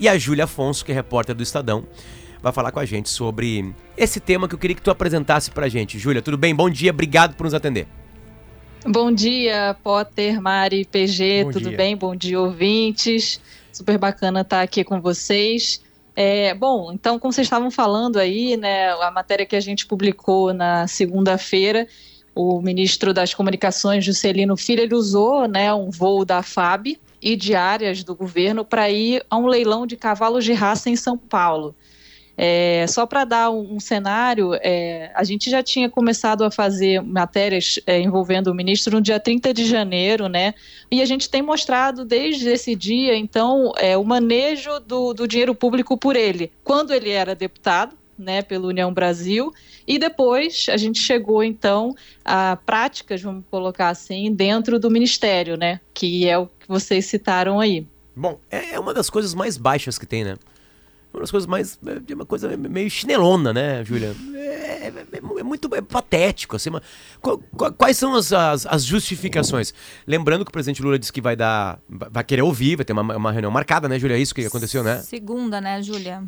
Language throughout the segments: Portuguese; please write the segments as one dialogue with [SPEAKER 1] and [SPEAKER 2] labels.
[SPEAKER 1] E a Júlia Afonso, que é repórter do Estadão, vai falar com a gente sobre esse tema que eu queria que tu apresentasse pra gente. Júlia, tudo bem? Bom dia, obrigado por nos atender.
[SPEAKER 2] Bom dia, Potter, Mari, PG, Bom tudo dia. bem? Bom dia, ouvintes. Super bacana estar aqui com vocês. É, bom, então, como vocês estavam falando aí, né, a matéria que a gente publicou na segunda-feira, o ministro das Comunicações, Juscelino Filho, ele usou né, um voo da FAB e de áreas do governo para ir a um leilão de cavalos de raça em São Paulo. É, só para dar um, um cenário, é, a gente já tinha começado a fazer matérias é, envolvendo o ministro no dia 30 de janeiro, né? E a gente tem mostrado desde esse dia, então, é, o manejo do, do dinheiro público por ele. Quando ele era deputado, né, pela União Brasil, e depois a gente chegou então a práticas, vamos colocar assim, dentro do Ministério, né, que é o que vocês citaram aí.
[SPEAKER 1] Bom, é, é uma das coisas mais baixas que tem, né? uma das coisas mais. É uma coisa meio chinelona, né, Júlia? É, é, é, muito é patético. Assim, uma, quais são as, as, as, justificações? Lembrando que o presidente Lula disse que vai dar. Vai querer ouvir, vai ter uma, uma reunião marcada, né, Júlia? É isso que aconteceu, né?
[SPEAKER 3] Segunda, né, Júlia?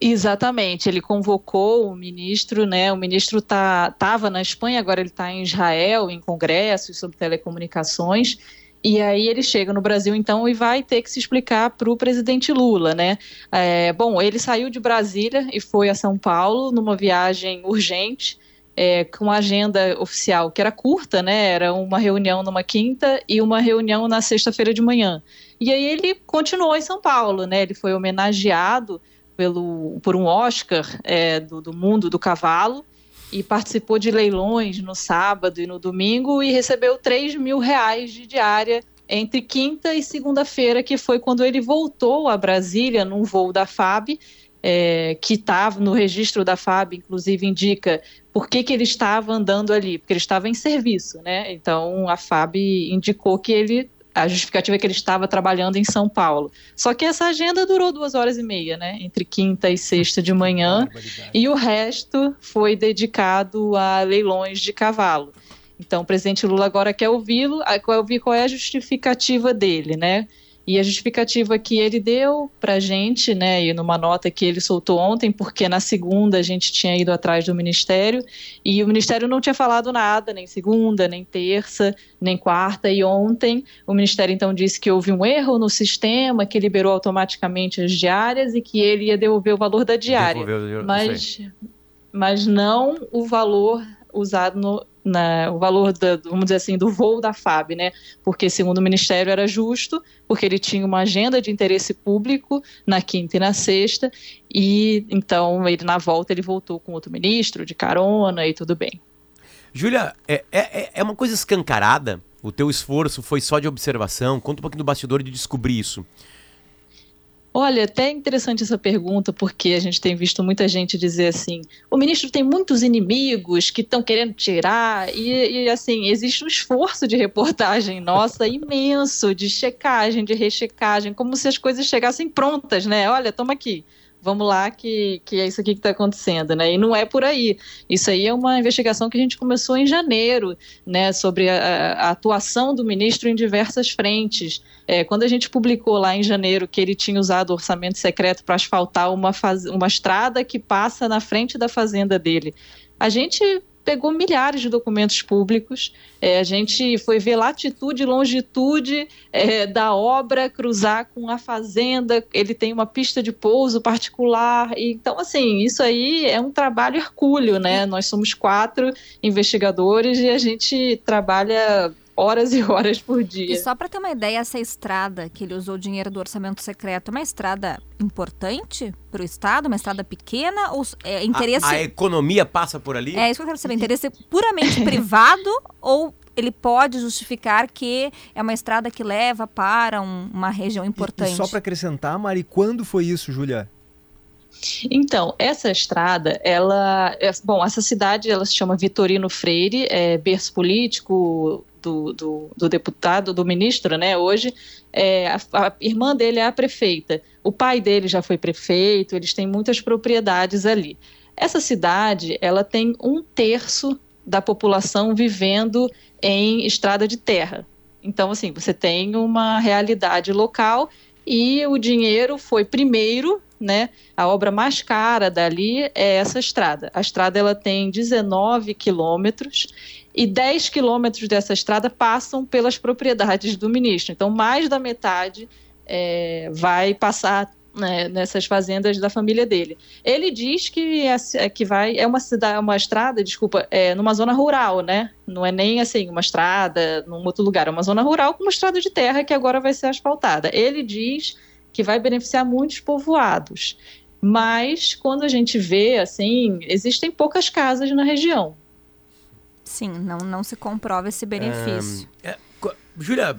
[SPEAKER 2] Exatamente, ele convocou o ministro, né? O ministro tá, estava na Espanha, agora ele está em Israel, em congressos sobre telecomunicações. E aí ele chega no Brasil, então, e vai ter que se explicar para o presidente Lula, né? É, bom, ele saiu de Brasília e foi a São Paulo numa viagem urgente, é, com agenda oficial que era curta, né? Era uma reunião numa quinta e uma reunião na sexta-feira de manhã. E aí ele continuou em São Paulo, né? Ele foi homenageado pelo, por um Oscar é, do, do mundo do cavalo e participou de leilões no sábado e no domingo e recebeu 3 mil reais de diária entre quinta e segunda-feira, que foi quando ele voltou a Brasília num voo da FAB, é, que estava no registro da FAB, inclusive indica por que, que ele estava andando ali, porque ele estava em serviço, né? Então a FAB indicou que ele a justificativa é que ele estava trabalhando em São Paulo. Só que essa agenda durou duas horas e meia, né? Entre quinta e sexta de manhã. E o resto foi dedicado a leilões de cavalo. Então, o presidente Lula agora quer ouvi-lo, quer ouvir qual é a justificativa dele, né? E a justificativa que ele deu para a gente, né, e numa nota que ele soltou ontem, porque na segunda a gente tinha ido atrás do Ministério e o Ministério não tinha falado nada, nem segunda, nem terça, nem quarta, e ontem o Ministério então disse que houve um erro no sistema, que liberou automaticamente as diárias e que ele ia devolver o valor da diária. Devolveu, mas, mas não o valor usado no, na, o valor, da, vamos dizer assim, do voo da FAB, né? Porque, segundo o Ministério, era justo, porque ele tinha uma agenda de interesse público na quinta e na sexta, e então, ele na volta, ele voltou com outro ministro, de carona, e tudo bem.
[SPEAKER 1] Júlia, é, é, é uma coisa escancarada? O teu esforço foi só de observação? Conta um pouquinho do bastidor de descobrir isso.
[SPEAKER 2] Olha, até interessante essa pergunta, porque a gente tem visto muita gente dizer assim: o ministro tem muitos inimigos que estão querendo tirar, e, e, assim, existe um esforço de reportagem nossa imenso, de checagem, de rechecagem, como se as coisas chegassem prontas, né? Olha, toma aqui vamos lá que, que é isso aqui que está acontecendo, né? E não é por aí. Isso aí é uma investigação que a gente começou em janeiro, né? Sobre a, a atuação do ministro em diversas frentes. É, quando a gente publicou lá em janeiro que ele tinha usado orçamento secreto para asfaltar uma, faz... uma estrada que passa na frente da fazenda dele, a gente pegou milhares de documentos públicos. É, a gente foi ver latitude e longitude é, da obra cruzar com a fazenda. Ele tem uma pista de pouso particular. E, então, assim, isso aí é um trabalho hercúleo, né? Nós somos quatro investigadores e a gente trabalha horas e horas por dia.
[SPEAKER 3] E só para ter uma ideia, essa estrada que ele usou o dinheiro do orçamento secreto, é uma estrada importante para o Estado, uma estrada pequena ou é interesse...
[SPEAKER 1] A, a, economia passa por ali?
[SPEAKER 3] É isso que eu quero saber, interesse puramente privado ou ele pode justificar que é uma estrada que leva para um, uma região importante?
[SPEAKER 4] E, e só para acrescentar, Mari, quando foi isso, Julia?
[SPEAKER 2] Então, essa estrada, ela, é, bom, essa cidade, ela se chama Vitorino Freire, é berço político do, do, do deputado, do ministro, né, hoje, é, a, a, irmã dele é a prefeita, o pai dele já foi prefeito, eles têm muitas propriedades ali. Essa cidade, ela tem um terço da população vivendo em estrada de terra. Então, assim, você tem uma realidade local e o dinheiro foi primeiro, né? A obra mais cara dali é essa estrada. A estrada ela tem 19 quilômetros e 10 quilômetros dessa estrada passam pelas propriedades do ministro. Então, mais da metade é, vai passar né, nessas fazendas da família dele. Ele diz que, é, que vai é uma cidade, uma estrada, desculpa, é numa zona rural, né? Não é nem assim uma estrada num outro lugar, é uma zona rural com uma estrada de terra que agora vai ser asfaltada. Ele diz que vai beneficiar muitos povoados. Mas quando a gente vê assim, existem poucas casas na região.
[SPEAKER 3] Sim, não, não se comprova esse benefício. Um, é,
[SPEAKER 1] Júlia,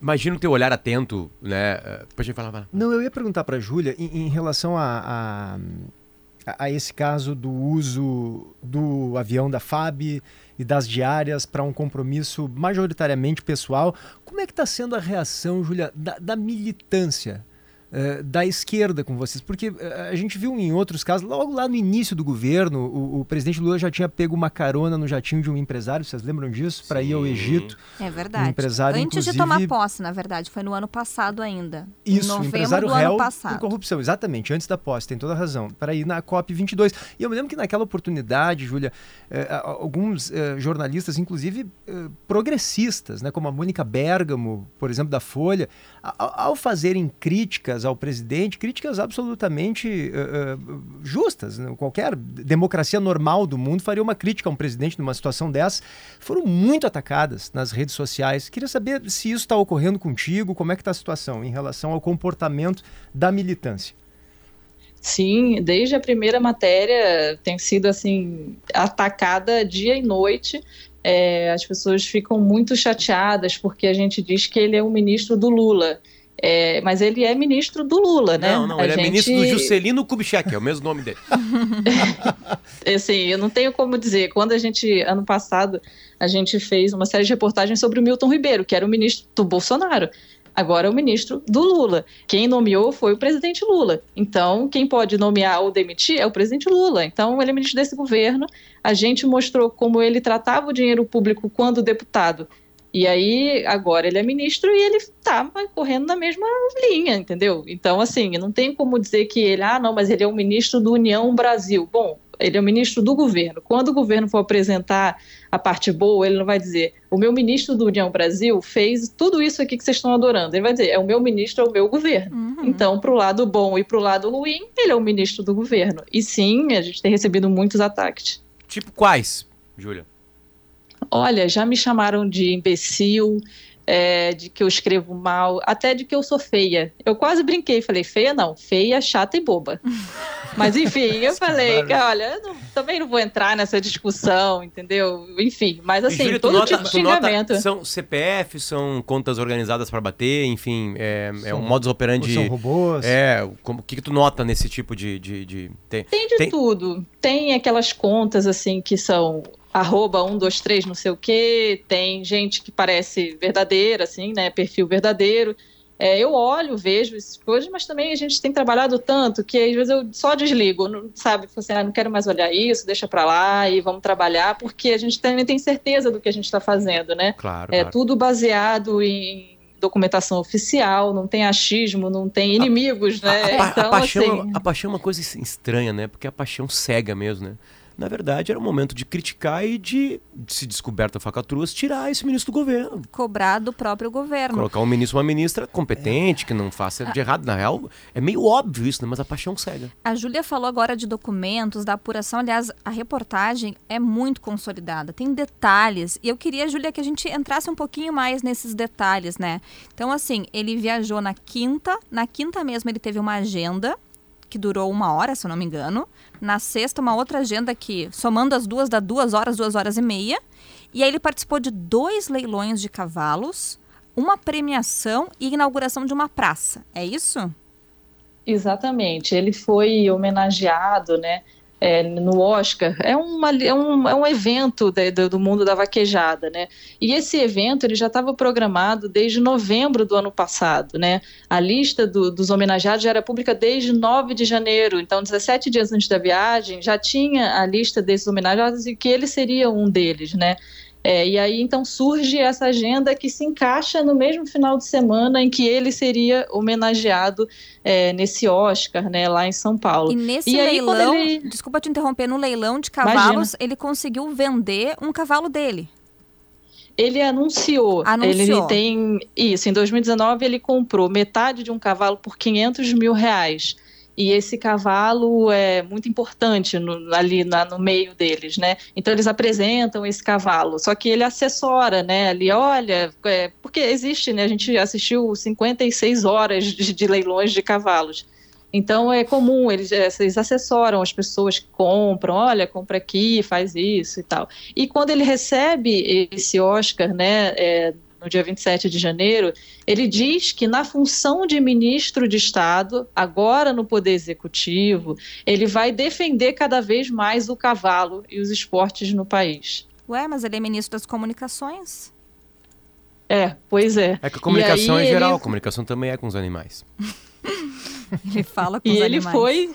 [SPEAKER 1] imagina o teu olhar atento, né? Pode falar, falar.
[SPEAKER 4] Não, eu ia perguntar para a Júlia em, em, relação a, a, a, esse caso do uso do avião da FAB e das diárias para um compromisso majoritariamente pessoal. Como é que está sendo a reação, Júlia, da, da militância eh, da esquerda com vocês? Porque uh, a gente viu em outros casos, logo lá no início do governo, o, o, presidente Lula já tinha pego uma carona no jatinho de um empresário, vocês lembram disso? Para ir ao Egito.
[SPEAKER 3] É verdade.
[SPEAKER 4] Um empresário,
[SPEAKER 3] Antes de tomar posse, na verdade, foi no ano passado ainda.
[SPEAKER 4] Isso,
[SPEAKER 3] um
[SPEAKER 4] empresário réu por corrupção, exatamente, antes da posse, tem toda a razão. Para ir na COP22. E eu me lembro que naquela oportunidade, Júlia, eh, alguns eh, jornalistas, inclusive eh, progressistas, né, como a Mônica Bergamo, por exemplo, da Folha, ao fazerem críticas ao presidente, críticas absolutamente uh, uh, justas. Né? Qualquer democracia normal do mundo faria uma crítica a um presidente numa situação dessa. Foram muito atacadas nas redes sociais. Queria saber se isso está ocorrendo contigo, como é que está a situação em relação ao comportamento da militância.
[SPEAKER 2] Sim, desde a primeira matéria tem sido assim atacada dia e noite é, as pessoas ficam muito chateadas porque a gente diz que ele é o ministro do Lula. É, mas ele é ministro do Lula, né?
[SPEAKER 1] Não, não, a ele é gente... é ministro do Juscelino Kubitschek, é o mesmo nome dele.
[SPEAKER 2] assim, eu não tenho como dizer. Quando a gente, ano passado, a gente fez uma série de reportagens sobre o Milton Ribeiro, que era o ministro do Bolsonaro agora é o ministro do Lula. Quem nomeou foi o presidente Lula. Então, quem pode nomear ou demitir é o presidente Lula. Então, ele é ministro desse governo. A gente mostrou como ele tratava o dinheiro público quando deputado. E aí, agora ele é ministro e ele tá correndo na mesma linha, entendeu? Então, assim, não tem como dizer que ele, ah, não, mas ele é o ministro do União Brasil. Bom, ele é o ministro do governo. Quando o governo for apresentar a parte boa, ele não vai dizer o meu ministro do União Brasil fez tudo isso aqui que vocês estão adorando. Ele vai dizer é o meu ministro, é o meu governo. Uhum. Então, para o lado bom e para o lado ruim, ele é o ministro do governo. E sim, a gente tem recebido muitos ataques.
[SPEAKER 1] Tipo quais, Júlia?
[SPEAKER 2] Olha, já me chamaram de imbecil, é, de que eu escrevo mal, até de que eu sou feia. Eu quase brinquei, falei, feia não, feia, chata e boba. Mas enfim, eu falei, que, olha, eu não, também não vou entrar nessa discussão, entendeu? Enfim, mas assim, Júlia, todo nota, tipo de xingamento.
[SPEAKER 1] são CPF, são contas organizadas para bater, enfim, é, é um modus operandi.
[SPEAKER 4] São robôs.
[SPEAKER 1] É, o que, que tu nota nesse tipo de. de, de
[SPEAKER 2] tem, tem de tem... tudo. Tem aquelas contas assim que são arroba 123 não sei o que, tem gente que parece verdadeira, assim, né, perfil verdadeiro. É, eu olho, vejo essas coisas, mas também a gente tem trabalhado tanto que às vezes eu só desligo, não, sabe? Assim, ah, não quero mais olhar isso, deixa para lá e vamos trabalhar, porque a gente também tem certeza do que a gente está fazendo, né?
[SPEAKER 1] Claro,
[SPEAKER 2] É
[SPEAKER 1] claro.
[SPEAKER 2] tudo baseado em documentação oficial, não tem achismo, não tem inimigos,
[SPEAKER 1] a,
[SPEAKER 2] né?
[SPEAKER 1] A, a, então, a paixão, assim... a paixão é uma coisa estranha, né? Porque a paixão cega mesmo, né? Na verdade, era o momento de criticar e de, se descoberta facatruas, tirar esse ministro do governo.
[SPEAKER 3] Cobrar do próprio governo.
[SPEAKER 1] Colocar um ministro uma ministra competente, que não faça de errado. Na real, é meio óbvio isso, né? mas a paixão cega.
[SPEAKER 3] A Júlia falou agora de documentos, da apuração. Aliás, a reportagem é muito consolidada, tem detalhes. E eu queria, Júlia, que a gente entrasse um pouquinho mais nesses detalhes, né? Então, assim, ele viajou na quinta, na quinta mesmo ele teve uma agenda que durou uma hora, se eu não me engano. Na sexta, uma outra agenda que, somando as duas, dá duas horas, duas horas e meia. E aí ele participou de dois leilões de cavalos, uma premiação e inauguração de uma praça. É isso?
[SPEAKER 2] Exatamente. Ele foi homenageado, né? É, no Oscar, é, uma, é, um, é um evento de, de, do mundo da vaquejada, né? E esse evento ele já estava programado desde novembro do ano passado, né? A lista do, dos homenageados já era pública desde 9 de janeiro, então 17 dias antes da viagem já tinha a lista desses homenageados e que ele seria um deles, né? É, e aí então surge essa agenda que se encaixa no mesmo final de semana em que ele seria homenageado é, nesse Oscar, né, lá em São Paulo.
[SPEAKER 3] E nesse
[SPEAKER 2] E aí,
[SPEAKER 3] leilão,
[SPEAKER 2] ele-
[SPEAKER 3] desculpa te interromper, no leilão de cavalos, ele conseguiu vender um cavalo dele.
[SPEAKER 2] Ele anunciou,
[SPEAKER 3] Anunciou.
[SPEAKER 2] ele tem isso. Em 2019 ele comprou metade de um cavalo por 500 mil reais. E esse cavalo é muito importante no- ali na- no meio deles, né? Então eles apresentam esse cavalo, só que ele assessora, né? Ali, olha, é, porque existe, né? A gente assistiu 56 horas de, de leilões de cavalos. Então é comum, eles, é, eles assessoram as pessoas que compram, olha, compra aqui, faz isso e tal. E quando ele recebe esse Oscar, né, é, no dia 27 de janeiro, ele diz que na função de ministro de Estado, agora no Poder Executivo, ele vai defender cada vez mais o cavalo e os esportes no país.
[SPEAKER 3] Ué, mas ele é ministro das comunicações?
[SPEAKER 2] É, pois é.
[SPEAKER 1] É que a comunicação é geral,
[SPEAKER 2] ele-
[SPEAKER 1] a comunicação também é com os animais.
[SPEAKER 3] Ele fala com
[SPEAKER 2] E
[SPEAKER 3] os
[SPEAKER 2] ele
[SPEAKER 3] animais.
[SPEAKER 2] foi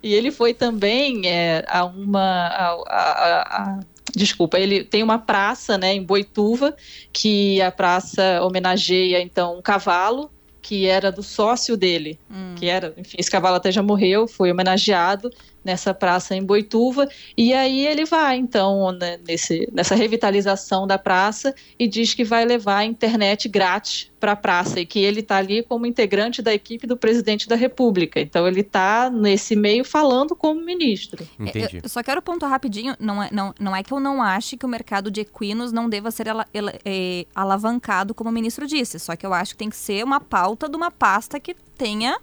[SPEAKER 2] e ele foi também é, a uma a, a- a- a- desculpa ele tem uma praça né em Boituva que a praça homenageia então um cavalo que era do sócio dele
[SPEAKER 3] Hum.
[SPEAKER 2] que era enfim esse cavalo até já morreu foi homenageado nessa praça em Boituva e aí ele vai então né, nesse, nessa revitalização da praça e diz que vai levar a internet grátis para a praça e que ele está ali como integrante da equipe do presidente da República. Então ele está nesse meio falando como ministro.
[SPEAKER 1] Entendi.
[SPEAKER 3] Eu, eu só quero pontuar rapidinho, não é, não, não é que eu não ache que o mercado de equinos não deva ser ala- ela- eh, alavancado, como o ministro disse, só que eu acho que tem que ser uma pauta de uma pasta que tenha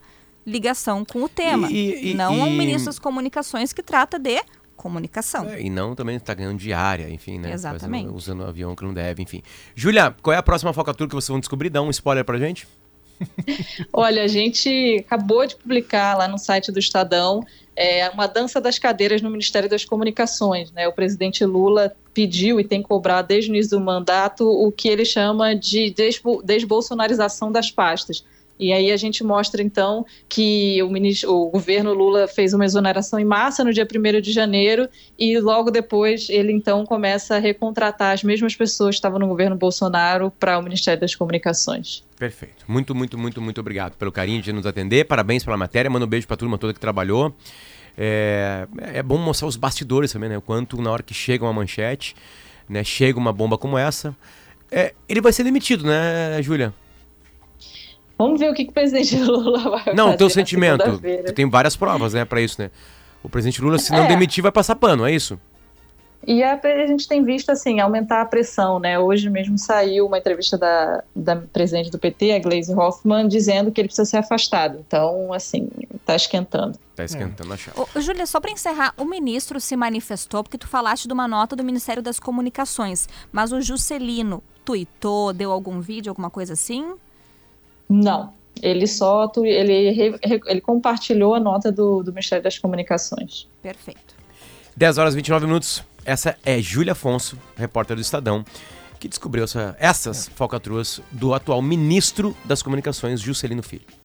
[SPEAKER 3] ligação com o tema.
[SPEAKER 1] E- e-
[SPEAKER 3] não
[SPEAKER 1] e-
[SPEAKER 3] um ministro das comunicações que trata de comunicação.
[SPEAKER 1] É, e não também tá ganhando diária, enfim, né?
[SPEAKER 3] Exatamente.
[SPEAKER 1] Fazendo- usando avião que não deve, enfim. Júlia, qual é a próxima focatura que vocês vão descobrir? Dá um spoiler pra gente?
[SPEAKER 2] Olha, a gente acabou de publicar lá no site do Estadão é, uma dança das cadeiras no Ministério das Comunicações. Né? O presidente Lula pediu e tem cobrado desde o início do mandato o que ele chama de desbo- desbolsonarização das pastas. E aí a gente mostra então que o, ministro, o governo Lula fez uma exoneração em massa no dia 1 de janeiro e logo depois ele então começa a recontratar as mesmas pessoas que estavam no governo Bolsonaro para o Ministério das Comunicações.
[SPEAKER 1] Perfeito. Muito, muito, muito, muito obrigado pelo carinho de nos atender. Parabéns pela matéria. Manda um beijo pra turma toda que trabalhou. É, é bom mostrar os bastidores também, né? O quanto na hora que chega uma manchete, né? Chega uma bomba como essa. é, ele vai ser demitido, né, Júlia?
[SPEAKER 2] Vamos ver o que, que o presidente Lula vai
[SPEAKER 1] Não,
[SPEAKER 2] fazer
[SPEAKER 1] o teu sentimento. Tu tem várias provas, né, pra isso, né? O presidente Lula, se não
[SPEAKER 2] É.
[SPEAKER 1] demitir, vai passar pano, é isso?
[SPEAKER 2] E a, a gente tem visto assim aumentar a pressão, né? Hoje mesmo saiu uma entrevista da, da presidente do PT, a Gleisi Hoffmann, dizendo que ele precisa ser afastado. Então, assim, tá esquentando.
[SPEAKER 1] Tá esquentando a chave.
[SPEAKER 3] Ô, Júlia, só para encerrar, o ministro se manifestou porque tu falaste de uma nota do Ministério das Comunicações, mas o Juscelino tuitou, deu algum vídeo, alguma coisa assim?
[SPEAKER 2] Não. Ele só ele, ele compartilhou a nota do, do Ministério das Comunicações.
[SPEAKER 3] Perfeito.
[SPEAKER 1] 10 horas e 29 minutos. Essa é Júlia Afonso, repórter do Estadão, que descobriu essa- essas falcatruas do atual ministro das Comunicações, Juscelino Filho.